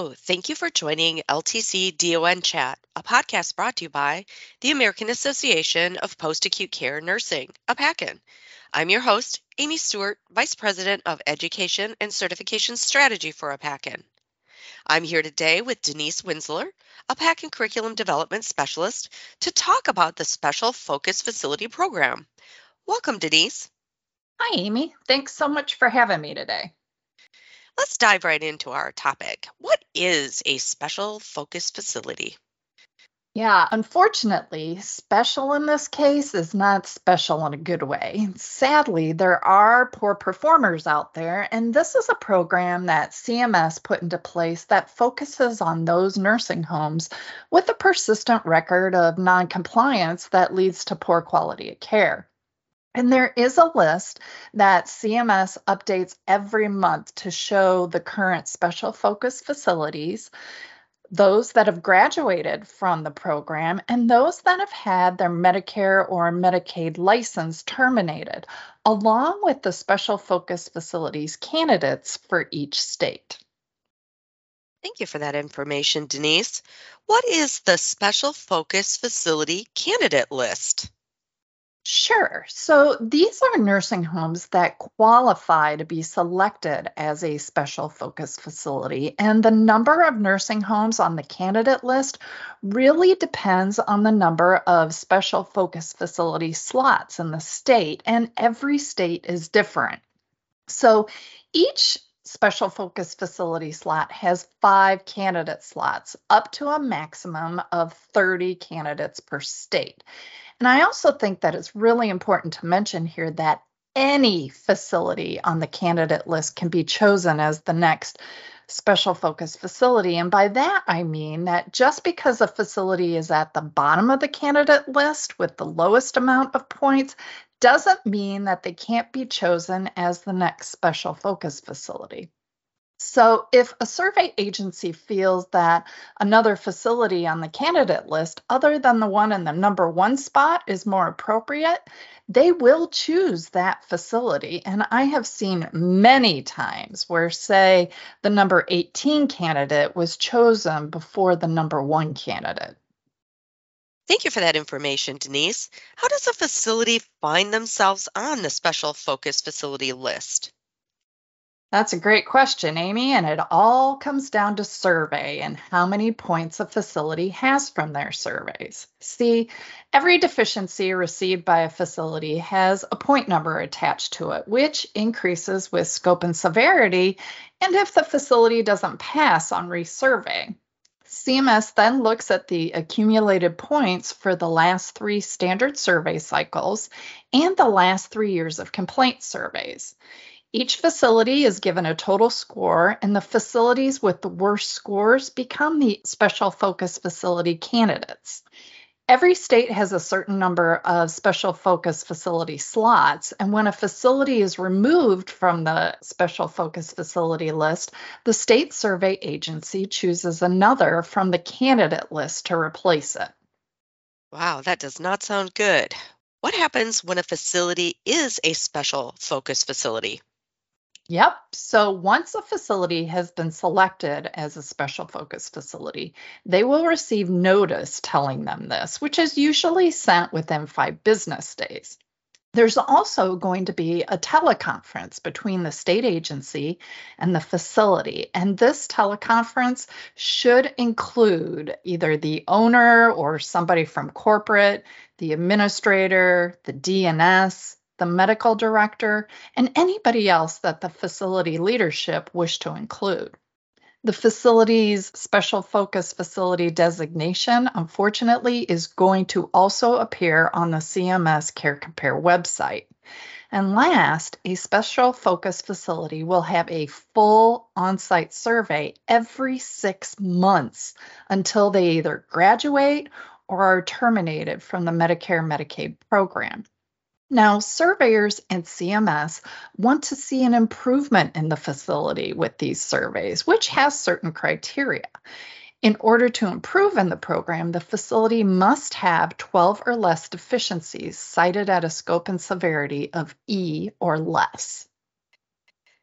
Hello, thank you for joining LTC DON Chat, a podcast brought to you by the American Association of Post Acute Care Nursing, APACN. I'm your host, Amy Stewart, Vice President of Education and Certification Strategy for APACN. I'm here today with Denise Winsler, APACN Curriculum Development Specialist, to talk about the Special Focus Facility Program. Welcome, Denise. Hi, Amy. Thanks so much for having me today. Let's dive right into our topic. What is a special focus facility? Yeah, unfortunately, special in this case is not special in a good way. Sadly, there are poor performers out there, and this is a program that CMS put into place that focuses on those nursing homes with a persistent record of noncompliance that leads to poor quality of care. And there is a list that CMS updates every month to show the current special focus facilities, those that have graduated from the program, and those that have had their Medicare or Medicaid license terminated, along with the special focus facilities candidates for each state. Thank you for that information, Denise. What is the Special Focus Facility Candidate List? Sure. So these are nursing homes that qualify to be selected as a special focus facility. And the number of nursing homes on the candidate list really depends on the number of special focus facility slots in the state. And every state is different. So each special focus facility slot has five candidate slots, up to a maximum of 30 candidates per state. And I also think that it's really important to mention here that any facility on the candidate list can be chosen as the next special focus facility. And by that, I mean that just because a facility is at the bottom of the candidate list with the lowest amount of points doesn't mean that they can't be chosen as the next special focus facility. So, if a survey agency feels that another facility on the candidate list, other than the one in the number one spot, is more appropriate, they will choose that facility. And I have seen many times where, say, the number 18 candidate was chosen before the number one candidate. Thank you for that information, Denise. How does a facility find themselves on the special focus facility list? That's a great question, Amy. And it all comes down to survey and how many points a facility has from their surveys. See, every deficiency received by a facility has a point number attached to it, which increases with scope and severity. And if the facility doesn't pass on resurvey, CMS then looks at the accumulated points for the last three standard survey cycles and the last three years of complaint surveys. Each facility is given a total score, and the facilities with the worst scores become the special focus facility candidates. Every state has a certain number of special focus facility slots, and when a facility is removed from the special focus facility list, the state survey agency chooses another from the candidate list to replace it. Wow, that does not sound good. What happens when a facility is a special focus facility? Yep. So once a facility has been selected as a special focus facility, they will receive notice telling them this, which is usually sent within five business days. There's also going to be a teleconference between the state agency and the facility. And this teleconference should include either the owner or somebody from corporate, the administrator, the DNS, the medical director, and anybody else that the facility leadership wish to include. The facility's special focus facility designation, unfortunately, is going to also appear on the CMS Care Compare website. And last, a special focus facility will have a full on site survey every six months until they either graduate or are terminated from the Medicare Medicaid program. Now, surveyors and CMS want to see an improvement in the facility with these surveys, which has certain criteria. In order to improve in the program, the facility must have 12 or less deficiencies cited at a scope and severity of E or less.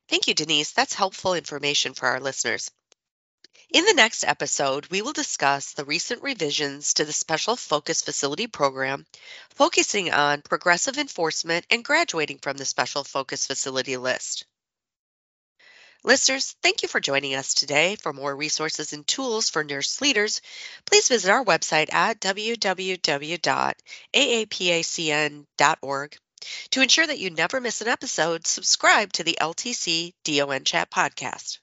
Thank you, Denise. That's helpful information for our listeners. In the next episode, we will discuss the recent revisions to the Special Focus Facility Program, focusing on progressive enforcement and graduating from the Special Focus Facility list. Listeners, thank you for joining us today. For more resources and tools for nurse leaders, please visit our website at www.aapacn.org. To ensure that you never miss an episode, subscribe to the LTC DON Chat podcast.